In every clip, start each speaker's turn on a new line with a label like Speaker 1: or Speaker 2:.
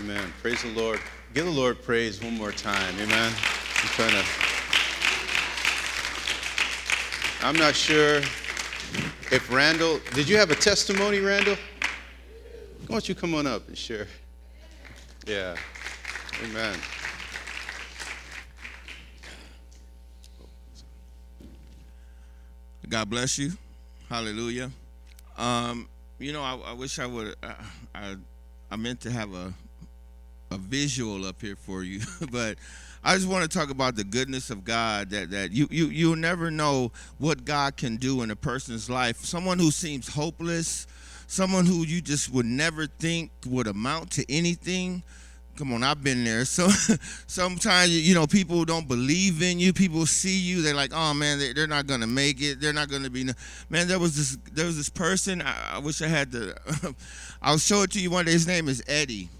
Speaker 1: Amen. Praise the Lord. Give the Lord praise one more time. Amen. I'm trying to. I'm not sure if Randall, did you have a testimony, Randall? Why don't you come on up and share? Yeah. Amen.
Speaker 2: God bless you. Hallelujah. Um, you know, I, I wish I would. I, I, I meant to have a a visual up here for you, but I just want to talk about the goodness of God. That that you you you'll never know what God can do in a person's life. Someone who seems hopeless, someone who you just would never think would amount to anything. Come on, I've been there. So sometimes you know people don't believe in you. People see you, they're like, "Oh man, they, are not gonna make it. They're not gonna be." Man, there was this there was this person. I, I wish I had the. I'll show it to you one day. His name is Eddie.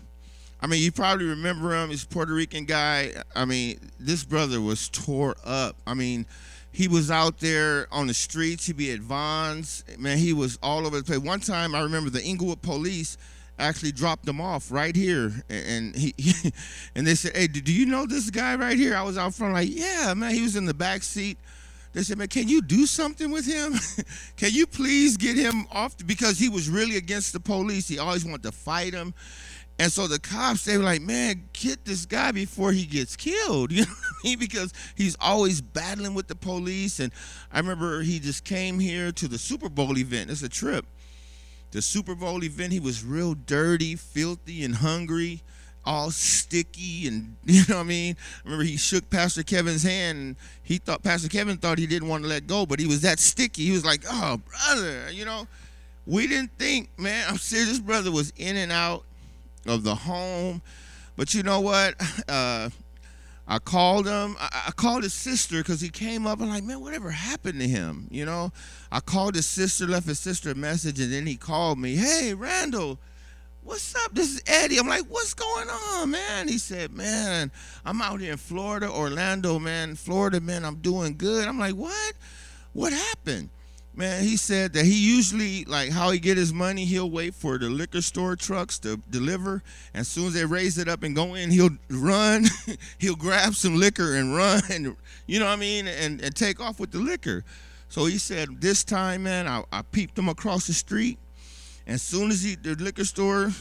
Speaker 2: I mean, you probably remember him. He's Puerto Rican guy. I mean, this brother was tore up. I mean, he was out there on the streets. He'd be at Vons. Man, he was all over the place. One time, I remember the Inglewood police actually dropped him off right here, and he, he and they said, "Hey, do you know this guy right here?" I was out front, like, "Yeah, man." He was in the back seat. They said, "Man, can you do something with him? can you please get him off?" Because he was really against the police. He always wanted to fight him. And so the cops, they were like, man, get this guy before he gets killed. You know what I mean? Because he's always battling with the police. And I remember he just came here to the Super Bowl event. It's a trip the Super Bowl event, he was real dirty, filthy, and hungry, all sticky, and you know what I mean. I remember he shook Pastor Kevin's hand, and he thought Pastor Kevin thought he didn't want to let go, but he was that sticky. He was like, "Oh, brother," you know. We didn't think, man. I'm serious. Brother was in and out of the home, but you know what? Uh, I called him. I, I called his sister because he came up and like, man, whatever happened to him? You know, I called his sister, left his sister a message, and then he called me. Hey, Randall, what's up? This is Eddie. I'm like, what's going on, man? He said, man, I'm out here in Florida, Orlando, man, Florida, man. I'm doing good. I'm like, what? What happened? Man, he said that he usually like how he get his money. He'll wait for the liquor store trucks to deliver. As soon as they raise it up and go in, he'll run. he'll grab some liquor and run. You know what I mean? And, and take off with the liquor. So he said this time, man, I, I peeped him across the street. As soon as he the liquor store,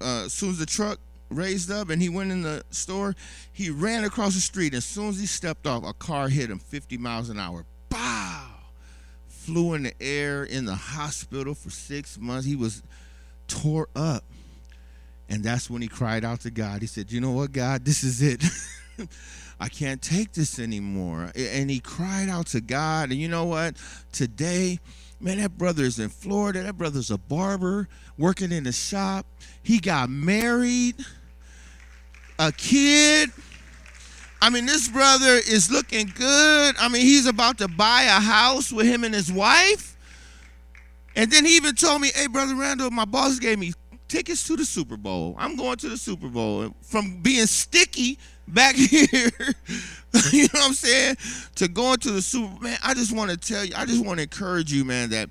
Speaker 2: uh, as soon as the truck raised up and he went in the store, he ran across the street. As soon as he stepped off, a car hit him 50 miles an hour. Bow flew in the air in the hospital for six months. He was tore up. And that's when he cried out to God. He said, You know what, God, this is it. I can't take this anymore. And he cried out to God. And you know what? Today, man, that brother is in Florida. That brother's a barber working in a shop. He got married, a kid. I mean, this brother is looking good. I mean, he's about to buy a house with him and his wife. And then he even told me, hey, Brother Randall, my boss gave me tickets to the Super Bowl. I'm going to the Super Bowl. From being sticky back here, you know what I'm saying, to going to the Super Man, I just want to tell you, I just want to encourage you, man, that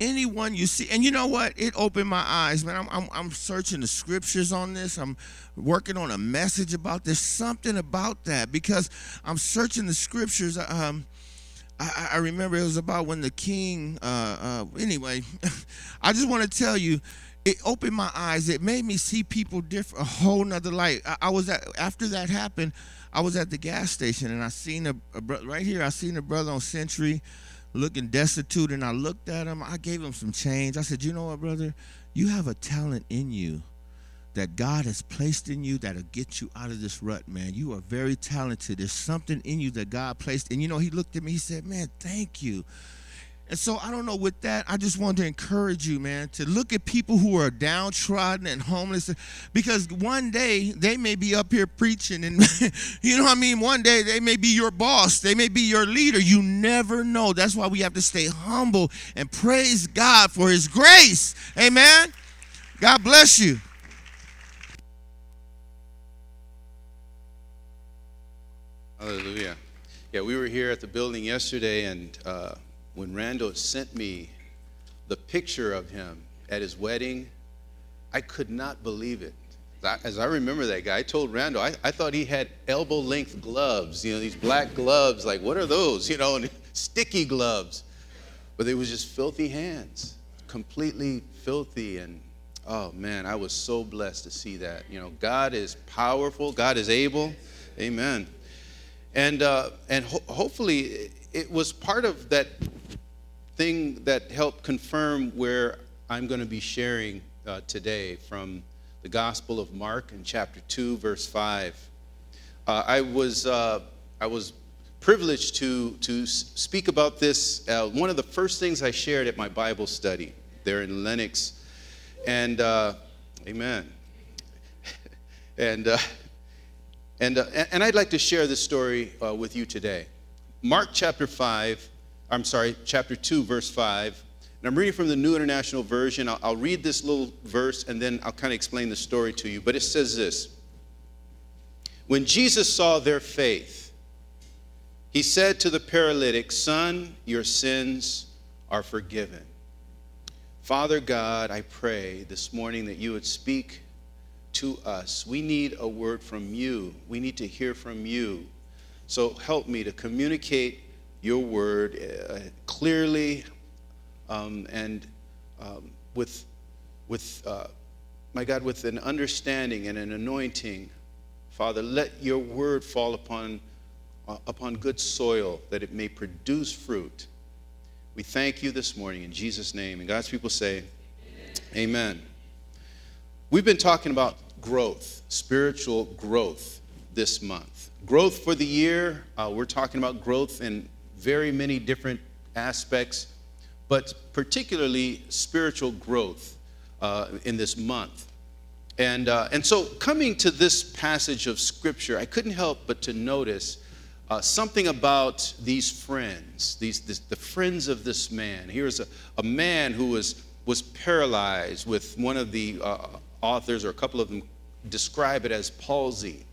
Speaker 2: anyone you see and you know what? It opened my eyes man. I'm, I'm, I'm searching the scriptures on this. I'm working on a message about this something about that because i'm searching the scriptures. Um I, I remember it was about when the king uh, uh anyway i just want to tell you it opened my eyes. It made me see people different a whole nother light. I, I was at after that happened i was at the gas station and i seen a, a right here i seen a brother on century looking destitute, and I looked at him. I gave him some change. I said, You know what, brother? You have a talent in you that God has placed in you that'll get you out of this rut, man. You are very talented. There's something in you that God placed. And you know, he looked at me, he said, Man, thank you. And so I don't know with that, I just want to encourage you, man, to look at people who are downtrodden and homeless because one day they may be up here preaching and you know what I mean? One day they may be your boss, they may be your leader. You never know. That's why we have to stay humble and praise God for his grace. Amen. God bless you.
Speaker 1: Hallelujah. Yeah, we were here at the building yesterday and uh, when Randall sent me the picture of him at his wedding, I could not believe it. as I remember that guy, I told Randall, I, I thought he had elbow length gloves, you know, these black gloves. Like, what are those? You know, and sticky gloves. But they was just filthy hands, completely filthy. And oh man, I was so blessed to see that. You know, God is powerful, God is able. Amen. And, uh, and ho- hopefully, it was part of that thing that helped confirm where I'm going to be sharing uh, today from the Gospel of Mark in chapter 2, verse 5. Uh, I, was, uh, I was privileged to, to speak about this. Uh, one of the first things I shared at my Bible study there in Lennox. And, uh, amen. and, uh, and, and I'd like to share this story with you today. Mark chapter 5, I'm sorry, chapter 2, verse 5 and I'm reading from the New International Version. I'll, I'll read this little verse and then I'll kind of explain the story to you. But it says this When Jesus saw their faith, he said to the paralytic, Son, your sins are forgiven. Father God, I pray this morning that you would speak to us. We need a word from you, we need to hear from you. So help me to communicate your word uh, clearly, um, and um, with, with uh, my God, with an understanding and an anointing, Father, let your word fall upon, uh, upon good soil that it may produce fruit. We thank you this morning in Jesus' name. And God's people say, Amen. Amen. We've been talking about growth, spiritual growth this month. Growth for the year, uh, we're talking about growth in very many different aspects but particularly spiritual growth uh, in this month. And, uh, and so, coming to this passage of Scripture, I couldn't help but to notice uh, something about these friends, these, this, the friends of this man. Here's a, a man who was, was paralyzed with one of the uh, authors, or a couple of them describe it as palsy,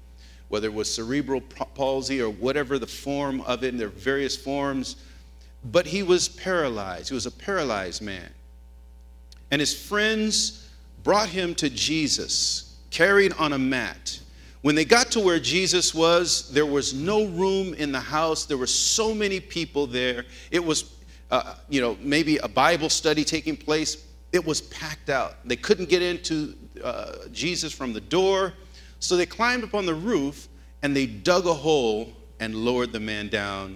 Speaker 1: whether it was cerebral palsy or whatever the form of it, there are various forms but he was paralyzed. He was a paralyzed man. And his friends brought him to Jesus, carried on a mat. When they got to where Jesus was, there was no room in the house. There were so many people there. It was, uh, you know, maybe a Bible study taking place. It was packed out. They couldn't get into uh, Jesus from the door. So they climbed up on the roof and they dug a hole and lowered the man down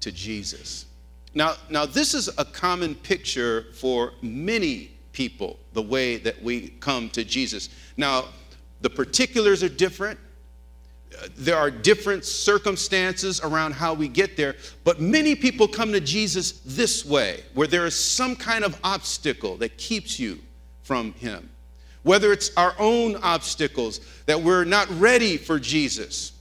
Speaker 1: to Jesus. Now, now this is a common picture for many people, the way that we come to Jesus. Now, the particulars are different. There are different circumstances around how we get there, but many people come to Jesus this way, where there is some kind of obstacle that keeps you from Him. Whether it's our own obstacles that we're not ready for Jesus,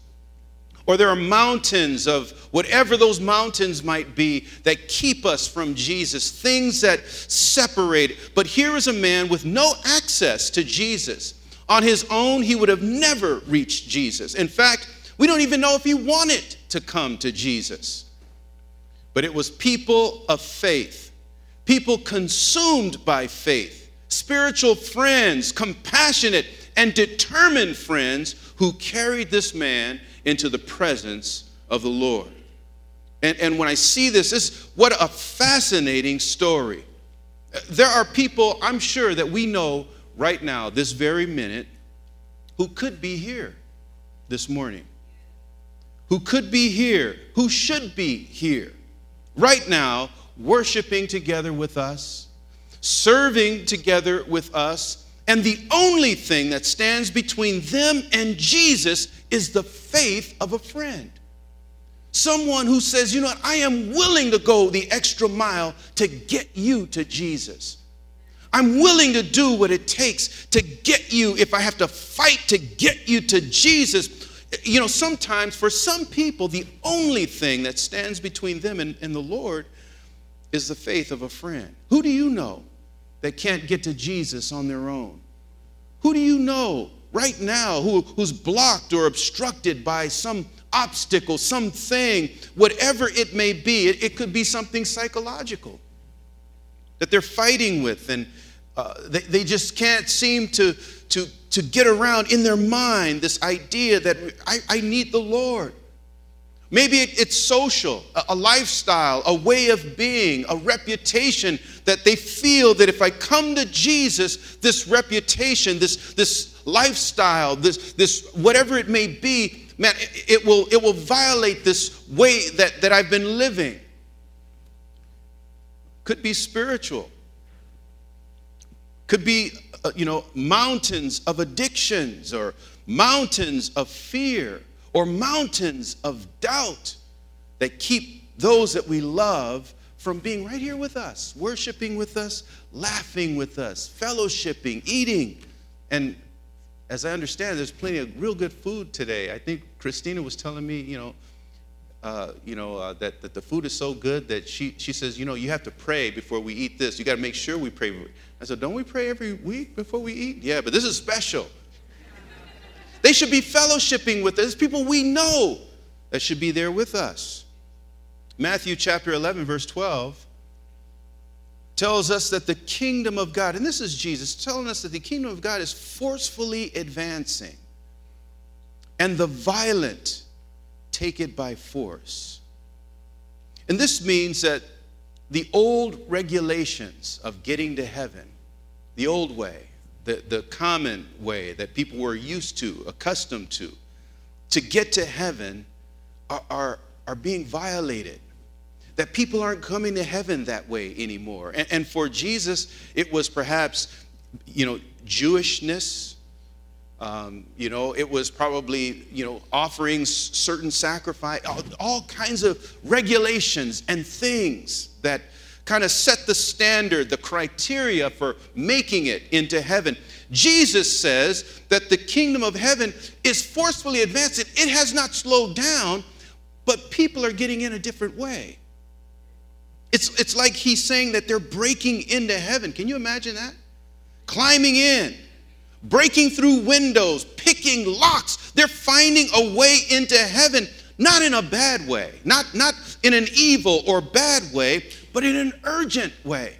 Speaker 1: or there are mountains of whatever those mountains might be that keep us from Jesus, things that separate. But here is a man with no access to Jesus. On his own, he would have never reached Jesus. In fact, we don't even know if he wanted to come to Jesus. But it was people of faith, people consumed by faith, spiritual friends, compassionate and determined friends who carried this man into the presence of the Lord. And, and when I see this, this, what a fascinating story. There are people, I'm sure, that we know right now, this very minute, who could be here this morning, who could be here, who should be here right now, worshiping together with us, serving together with us, and the only thing that stands between them and Jesus is the faith of a friend. Someone who says, you know what, I am willing to go the extra mile to get you to Jesus. I'm willing to do what it takes to get you, if I have to fight to get you to Jesus. You know, sometimes for some people, the only thing that stands between them and, and the Lord is the faith of a friend. Who do you know that can't get to Jesus on their own? Who do you know right now who, who's blocked or obstructed by some obstacle, something, whatever it may be? It, it could be something psychological that they're fighting with. And uh, they, they just can't seem to, to, to get around in their mind this idea that I, I need the Lord. Maybe it, it's social, a, a lifestyle, a way of being, a reputation that they feel that if I come to Jesus, this reputation, this, this lifestyle, this, this whatever it may be, man, it, it will, it will violate this way that, that I've been living. Could be spiritual could be, uh, you know, mountains of addictions or mountains of fear or mountains of doubt that keep those that we love from being right here with us, worshiping with us, laughing with us, fellowshipping, eating. And as I understand, there's plenty of real good food today. I think Christina was telling me, you know, uh, you know, uh, that, that the food is so good that she, she says, you know, you have to pray before we eat this. You got to make sure we pray. I said, don't we pray every week before we eat? Yeah, but this is special. They should be fellowshipping with us. People we know that should be there with us. Matthew chapter 11, verse 12 tells us that the kingdom of God, and this is Jesus telling us that the kingdom of God is forcefully advancing, and the violent take it by force. And this means that the old regulations of getting to heaven, the old way, the, the common way that people were used to, accustomed to, to get to heaven are, are, are being violated. That people aren't coming to heaven that way anymore. And, and for Jesus, it was perhaps, you know, Jewishness, um, you know, it was probably, you know, offering certain sacrifice, all, all kinds of regulations and things that kind of set the standard, the criteria for making it into heaven. Jesus says that the kingdom of heaven is forcefully advancing. It has not slowed down, but people are getting in a different way. It's, it's like he's saying that they're breaking into heaven. Can you imagine that? Climbing in breaking through windows, picking locks. They're finding a way into heaven, not in a bad way, not, not in an evil or bad way, but in an urgent way.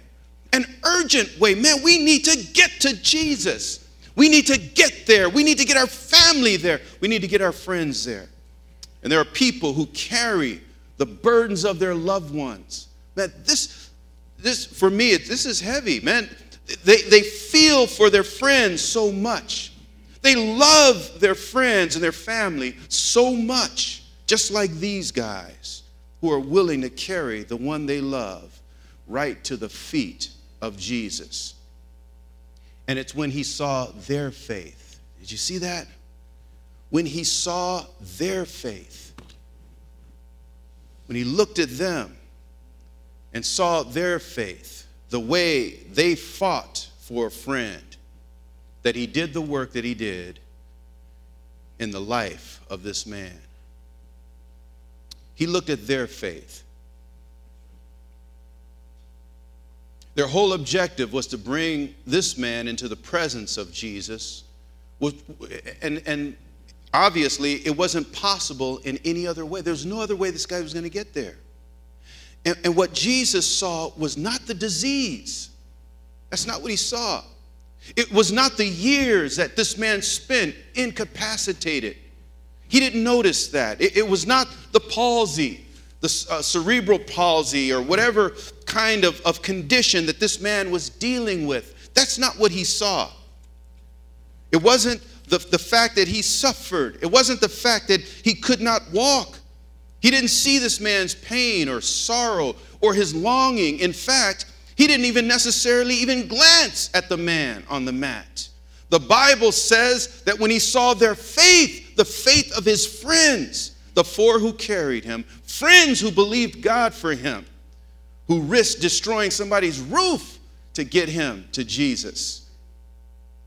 Speaker 1: An urgent way. Man, we need to get to Jesus. We need to get there. We need to get our family there. We need to get our friends there. And there are people who carry the burdens of their loved ones. Man, this, this for me, this is heavy, man. They, they feel for their friends so much. They love their friends and their family so much, just like these guys who are willing to carry the one they love right to the feet of Jesus. And it's when he saw their faith. Did you see that? When he saw their faith, when he looked at them and saw their faith, the way they fought for a friend, that he did the work that he did in the life of this man. He looked at their faith. Their whole objective was to bring this man into the presence of Jesus. And, and obviously, it wasn't possible in any other way. There's no other way this guy was going to get there. And, and what Jesus saw was not the disease. That's not what he saw. It was not the years that this man spent incapacitated. He didn't notice that. It, it was not the palsy, the uh, cerebral palsy, or whatever kind of, of condition that this man was dealing with. That's not what he saw. It wasn't the, the fact that he suffered, it wasn't the fact that he could not walk. He didn't see this man's pain or sorrow or his longing. In fact, he didn't even necessarily even glance at the man on the mat. The Bible says that when he saw their faith, the faith of his friends, the four who carried him, friends who believed God for him, who risked destroying somebody's roof to get him to Jesus.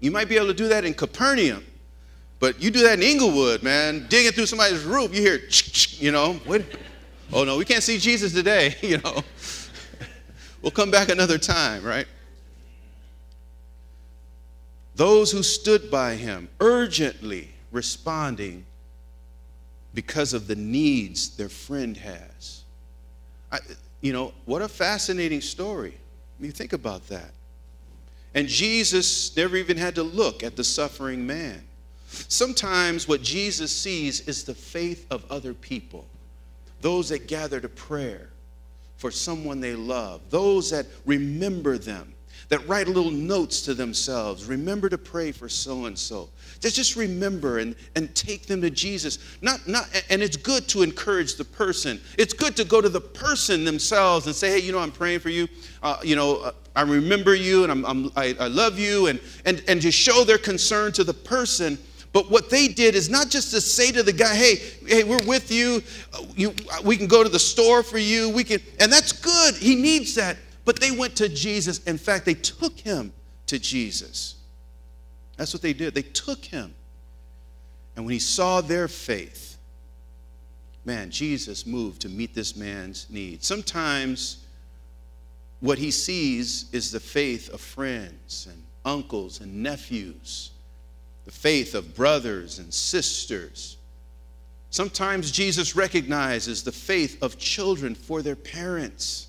Speaker 1: You might be able to do that in Capernaum, but you do that in Inglewood, man, digging through somebody's roof, you hear, you know, what? Oh no, we can't see Jesus today, you know. we'll come back another time, right? Those who stood by him, urgently responding because of the needs their friend has. I, you know, what a fascinating story. Mean, think about that. And Jesus never even had to look at the suffering man. Sometimes what Jesus sees is the faith of other people, those that gather to prayer for someone they love, those that remember them, that write little notes to themselves. Remember to pray for so and so. Just, just remember and, and take them to Jesus. Not, not, and it's good to encourage the person. It's good to go to the person themselves and say, hey, you know, I'm praying for you. Uh, you know, uh, I remember you and I'm, I'm, I, I love you. And, and, and to show their concern to the person. But what they did is not just to say to the guy, hey, hey, we're with you. Uh, you we can go to the store for you. We can, and that's good. He needs that. But they went to Jesus. In fact, they took him to Jesus. That's what they did. They took him. And when he saw their faith, man, Jesus moved to meet this man's need. Sometimes what he sees is the faith of friends and uncles and nephews, the faith of brothers and sisters. Sometimes Jesus recognizes the faith of children for their parents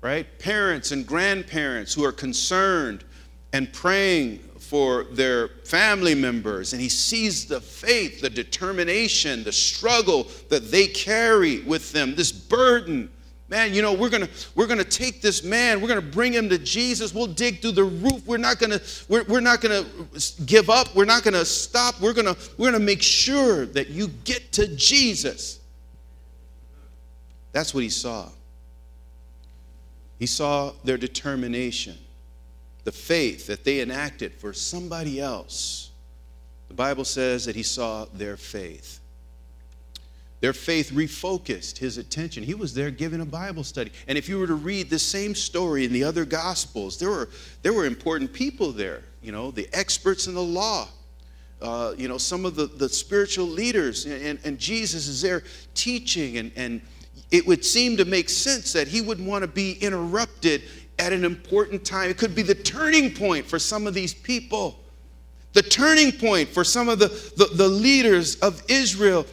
Speaker 1: right? Parents and grandparents who are concerned and praying for their family members, and he sees the faith, the determination, the struggle that they carry with them, this burden. Man, you know, we're gonna we're gonna take this man, we're gonna bring him to Jesus. We'll dig through the roof. We're not gonna we're, we're not gonna give up. We're not gonna stop. We're gonna we're gonna make sure that you get to Jesus. That's what he saw. He saw their determination, the faith that they enacted for somebody else. The Bible says that he saw their faith. Their faith refocused his attention. He was there giving a Bible study. And if you were to read the same story in the other Gospels, there were, there were important people there, you know, the experts in the law. Uh, you know, some of the, the spiritual leaders, and, and Jesus is there teaching and, and it would seem to make sense that he wouldn't want to be interrupted at an important time. It could be the turning point for some of these people, the turning point for some of the, the, the leaders of Israel.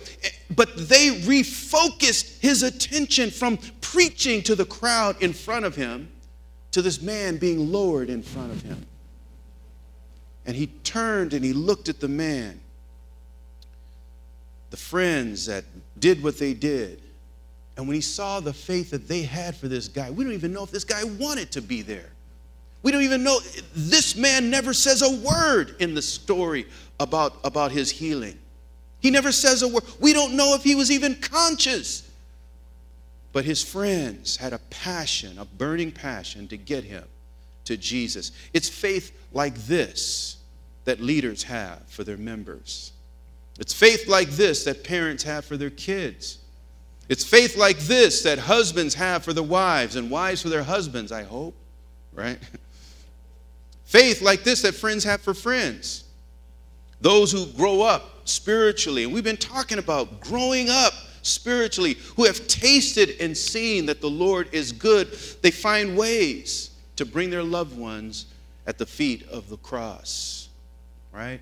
Speaker 1: But they refocused his attention from preaching to the crowd in front of him to this man being lowered in front of him. And he turned and he looked at the man, the friends that did what they did and when he saw the faith that they had for this guy, we don't even know if this guy wanted to be there. We don't even know. This man never says a word in the story about, about his healing. He never says a word. We don't know if he was even conscious. But his friends had a passion, a burning passion to get him to Jesus. It's faith like this that leaders have for their members. It's faith like this that parents have for their kids. It's faith like this that husbands have for their wives and wives for their husbands, I hope, right? Faith like this that friends have for friends. Those who grow up spiritually, and we've been talking about growing up spiritually, who have tasted and seen that the Lord is good, they find ways to bring their loved ones at the feet of the cross, right?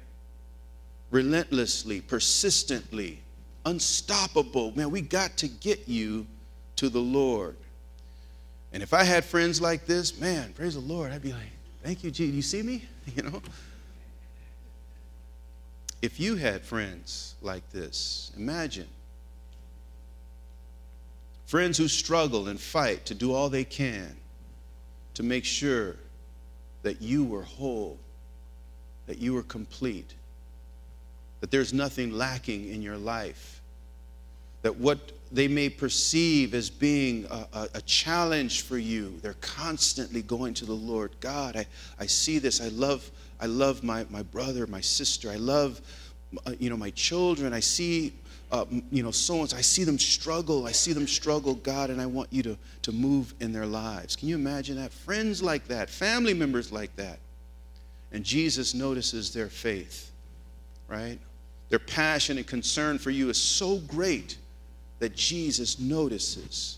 Speaker 1: Relentlessly, persistently, unstoppable. Man, we got to get you to the Lord. And if I had friends like this, man, praise the Lord, I'd be like, thank you, G. Do you see me? You know? If you had friends like this, imagine. Friends who struggle and fight to do all they can to make sure that you were whole, that you were complete, that there's nothing lacking in your life. That what they may perceive as being a, a, a, challenge for you, they're constantly going to the Lord. God, I, I see this. I love, I love my, my brother, my sister. I love, uh, you know, my children. I see, uh, you know, so and. I see them struggle. I see them struggle, God, and I want you to, to move in their lives. Can you imagine that? Friends like that, family members like that. And Jesus notices their faith, right? Their passion and concern for you is so great that Jesus notices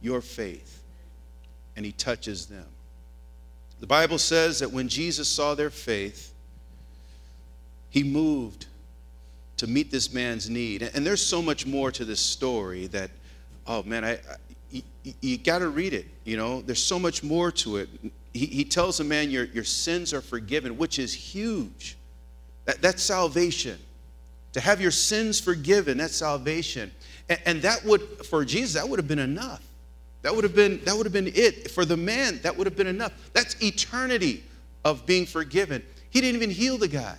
Speaker 1: your faith and he touches them. The Bible says that when Jesus saw their faith, he moved to meet this man's need. And there's so much more to this story that, oh man, I, I you, you got to read it. You know, there's so much more to it. he, he tells a man, your, your sins are forgiven, which is huge. That, that's salvation. To have your sins forgiven, that's salvation. And, and that would, for Jesus, that would have been enough. That would have been that would have been it for the man. That would have been enough. That's eternity of being forgiven. He didn't even heal the guy.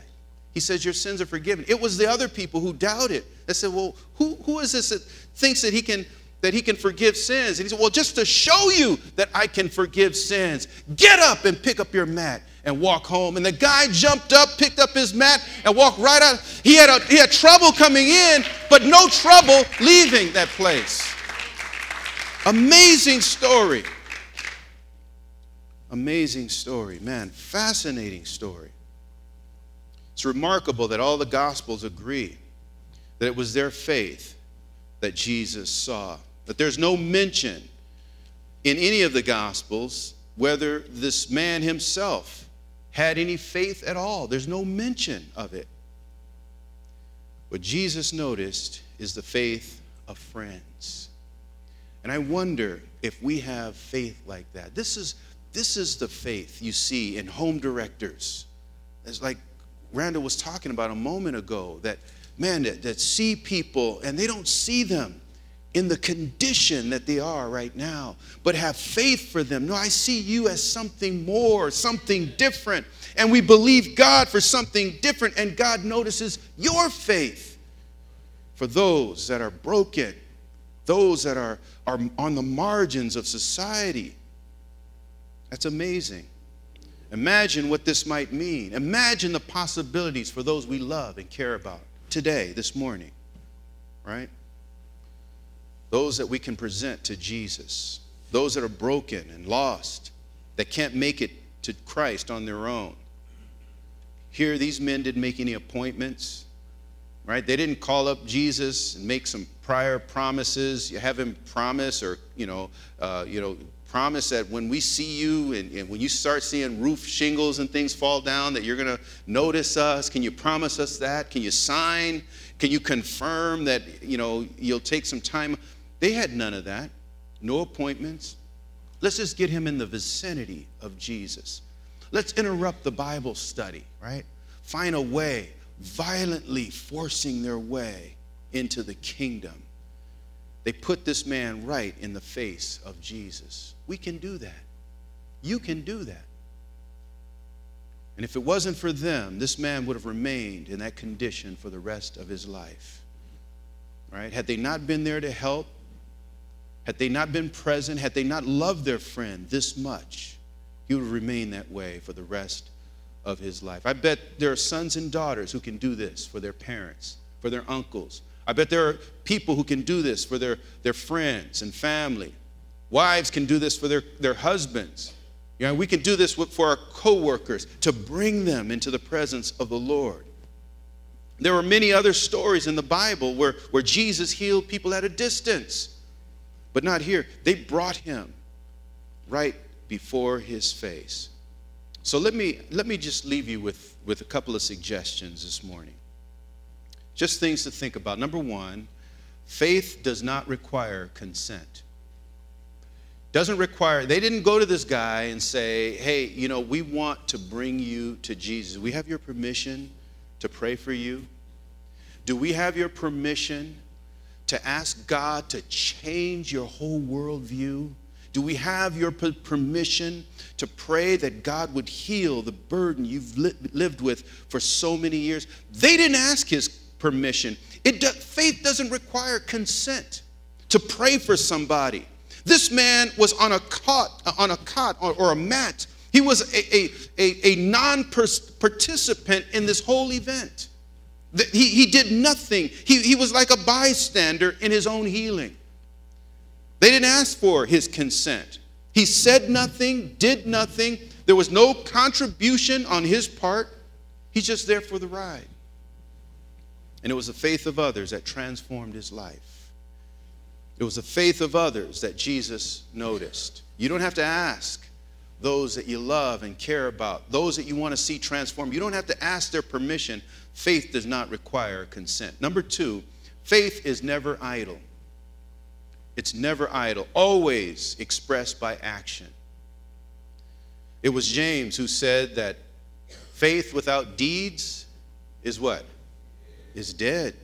Speaker 1: He says your sins are forgiven. It was the other people who doubted. They said, "Well, who who is this that thinks that he can that he can forgive sins?" And he said, "Well, just to show you that I can forgive sins, get up and pick up your mat and walk home." And the guy jumped up, picked up his mat, and walked right out. He had a, he had trouble coming in, but no trouble leaving that place. Amazing story. Amazing story. Man, fascinating story. It's remarkable that all the Gospels agree that it was their faith that Jesus saw. That there's no mention in any of the Gospels whether this man himself had any faith at all. There's no mention of it. What Jesus noticed is the faith of friends. And I wonder if we have faith like that. This is, this is the faith you see in home directors. It's like Randall was talking about a moment ago that, man, that, that see people and they don't see them in the condition that they are right now, but have faith for them. No, I see you as something more, something different. And we believe God for something different, and God notices your faith for those that are broken those that are, are on the margins of society. That's amazing. Imagine what this might mean. Imagine the possibilities for those we love and care about today, this morning, right? Those that we can present to Jesus, those that are broken and lost, that can't make it to Christ on their own. Here, these men didn't make any appointments, right? They didn't call up Jesus and make some prior promises. You have him promise or, you know, uh, you know, promise that when we see you and, and, when you start seeing roof shingles and things fall down that you're going to notice us can you promise us that can you sign can you confirm that you know you'll take some time they had none of that no appointments let's just get him in the vicinity of jesus let's interrupt the bible study right find a way violently forcing their way into the kingdom. They put this man right in the face of Jesus. We can do that. You can do that. And if it wasn't for them, this man would have remained in that condition for the rest of his life. Right? Had they not been there to help, had they not been present, had they not loved their friend this much, he would remain that way for the rest of his life. I bet there are sons and daughters who can do this for their parents, for their uncles. I bet there are people who can do this for their, their friends and family. Wives can do this for their, their husbands. You know, we can do this for our coworkers to bring them into the presence of the Lord. There are many other stories in the Bible where, where Jesus healed people at a distance, but not here. They brought him right before his face. So let me, let me just leave you with, with a couple of suggestions this morning. Just things to think about. Number one, faith does not require consent. Doesn't require, they didn't go to this guy and say, hey, you know, we want to bring you to Jesus. We have your permission to pray for you? Do we have your permission to ask God to change your whole worldview? Do we have your permission to pray that God would heal the burden you've li- lived with for so many years? They didn't ask his permission. It do- faith doesn't require consent to pray for somebody. This man was on a cot, on a cot or, or a mat. He was a, a, a, a non participant in this whole event. He, he did nothing. He, he was like a bystander in his own healing. They didn't ask for his consent. He said nothing, did nothing. There was no contribution on his part. He's just there for the ride. And it was the faith of others that transformed his life. It was the faith of others that Jesus noticed. You don't have to ask those that you love and care about, those that you want to see transformed. You don't have to ask their permission. Faith does not require consent. Number two, faith is never idle. It's never idle, always expressed by action. It was James who said that faith without deeds is what? Is dead.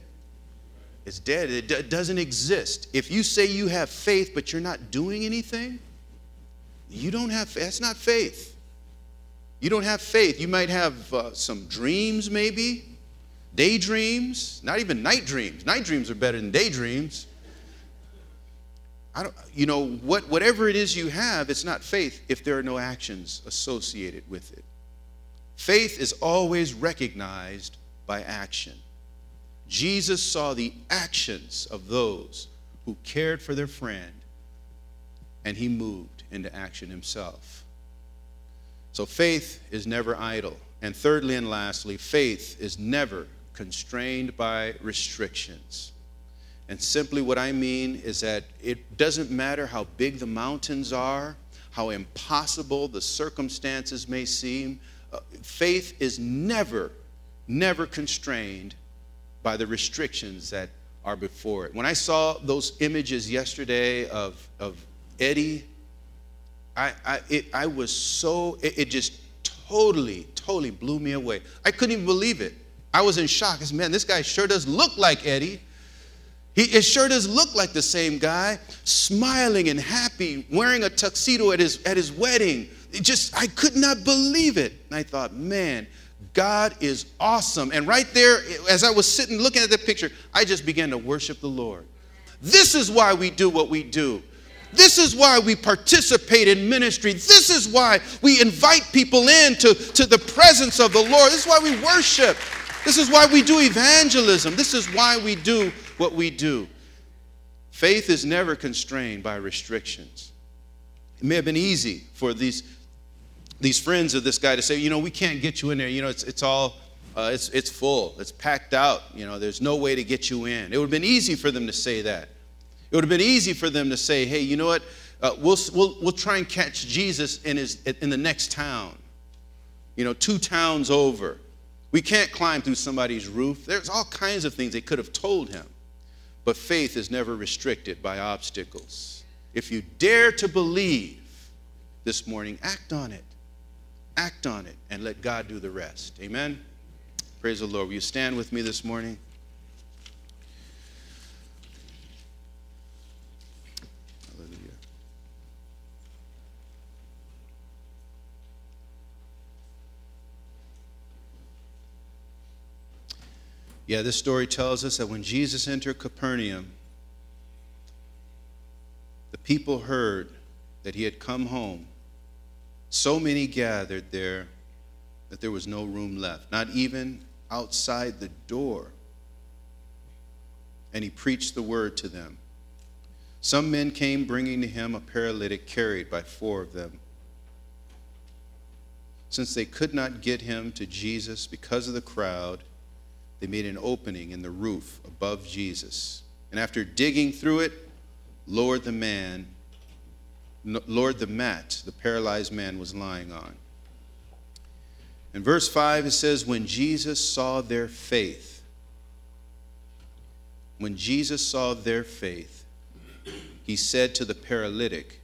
Speaker 1: It's dead. It d- doesn't exist. If you say you have faith but you're not doing anything, you don't have that's not faith. You don't have faith. You might have uh, some dreams maybe, daydreams, not even night dreams. Night dreams are better than daydreams. I don't, you know, what, whatever it is you have, it's not faith if there are no actions associated with it. Faith is always recognized by action. Jesus saw the actions of those who cared for their friend, and he moved into action himself. So faith is never idle. And thirdly and lastly, faith is never constrained by restrictions. And simply what I mean is that it doesn't matter how big the mountains are, how impossible the circumstances may seem, uh, faith is never, never constrained by the restrictions that are before it. When I saw those images yesterday of, of Eddie, I, I, it, I was so, it, it just totally, totally blew me away. I couldn't even believe it. I was in shock. I said, man, this guy sure does look like Eddie. He, it sure does look like the same guy, smiling and happy, wearing a tuxedo at his, at his wedding. It just, I could not believe it. And I thought, man, God is awesome. And right there, as I was sitting looking at the picture, I just began to worship the Lord. This is why we do what we do. This is why we participate in ministry. This is why we invite people in to, to the presence of the Lord. This is why we worship. This is why we do evangelism. This is why we do what we do. Faith is never constrained by restrictions. It may have been easy for these, these friends of this guy to say, you know, we can't get you in there. You know, it's, it's all, uh, it's, it's full, it's packed out. You know, there's no way to get you in. It would have been easy for them to say that. It would have been easy for them to say, hey, you know what? Uh, we'll, we'll, we'll try and catch Jesus in, his, in the next town, you know, two towns over. We can't climb through somebody's roof. There's all kinds of things they could have told him. But faith is never restricted by obstacles. If you dare to believe this morning, act on it. Act on it and let God do the rest. Amen. Praise the Lord. Will you stand with me this morning? Hallelujah. Yeah, this story tells us that when Jesus entered Capernaum, the people heard that he had come home. So many gathered there that there was no room left, not even outside the door. And he preached the word to them. Some men came bringing to him a paralytic carried by four of them. Since they could not get him to Jesus because of the crowd, they made an opening in the roof above Jesus. And after digging through it, lowered the man, lowered the mat the paralyzed man was lying on. In verse 5, it says, When Jesus saw their faith, when Jesus saw their faith, he said to the paralytic,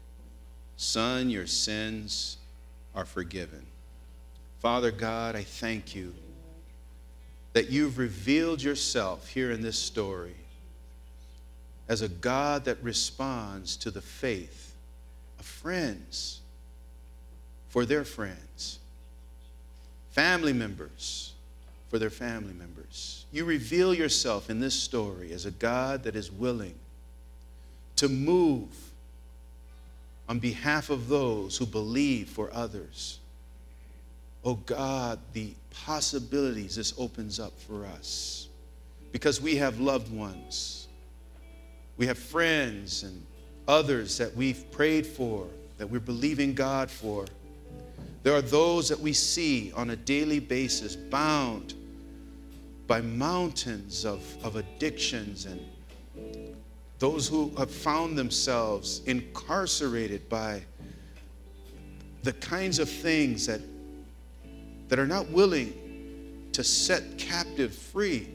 Speaker 1: Son, your sins are forgiven. Father God, I thank you that you've revealed yourself here in this story as a God that responds to the faith of friends for their friends, family members for their family members. You reveal yourself in this story as a God that is willing to move on behalf of those who believe for others. Oh God, the possibilities this opens up for us because we have loved ones, we have friends and others that we've prayed for, that we're believing God for. There are those that we see on a daily basis bound by mountains of, of addictions and those who have found themselves incarcerated by the kinds of things that that are not willing to set captive free.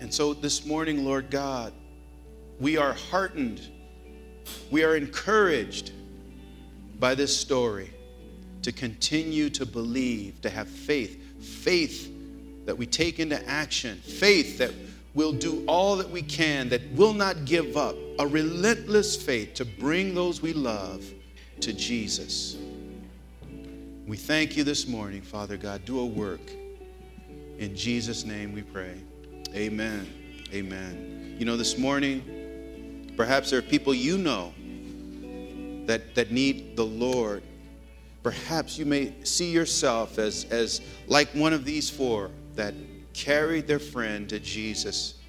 Speaker 1: And so this morning, Lord God, we are heartened, we are encouraged by this story. to continue to believe, to have faith. Faith that we take into action. Faith that we'll do all that we can, that will not give up. A relentless faith to bring those we love to Jesus. We thank you this morning, Father God. Do a work. In Jesus' name we pray. Amen. Amen. You know, this morning, perhaps there are people you know that, that need the Lord. Perhaps you may see yourself as, as like one of these four that carried their friend to Jesus.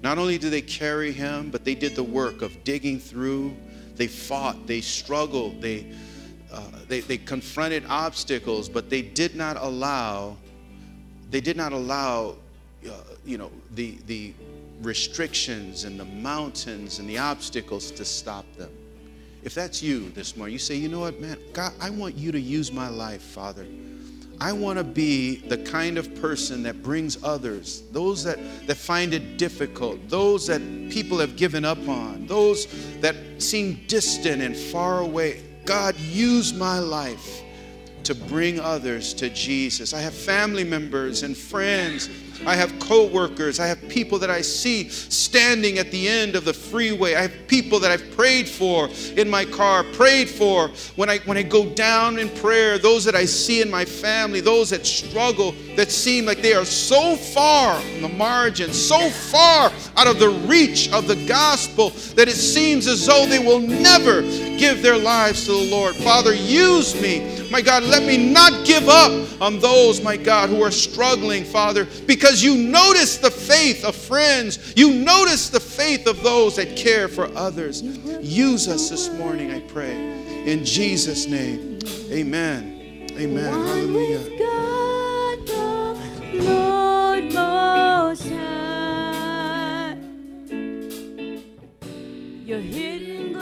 Speaker 1: Not only did they carry him, but they did the work of digging through. They fought, they struggled, they, uh, they, they confronted obstacles, but they did not allow, they did not allow, uh, you know, the, the restrictions and the mountains and the obstacles to stop them. If that's you this morning, you say, you know what, man, God, I want you to use my life, Father. I want to be the kind of person that brings others, those that, that find it difficult, those that people have given up on, those that seem distant and far away. God, use my life to bring others to Jesus. I have family members and friends I have coworkers. I have people that I see standing at the end of the freeway. I have people that I've prayed for in my car, prayed for when I when I go down in prayer, those that I see in my family, those that struggle, that seem like they are so far on the margin, so far out of the reach of the gospel that it seems as though they will never give their lives to the Lord. Father, use me. My God, let me not give up on those, my God, who are struggling, Father, because you notice the faith of friends. You notice the faith of those that care for others. Use us this morning, I pray. In Jesus' name. Amen. Amen. Hallelujah. Lord Most High. You're hidden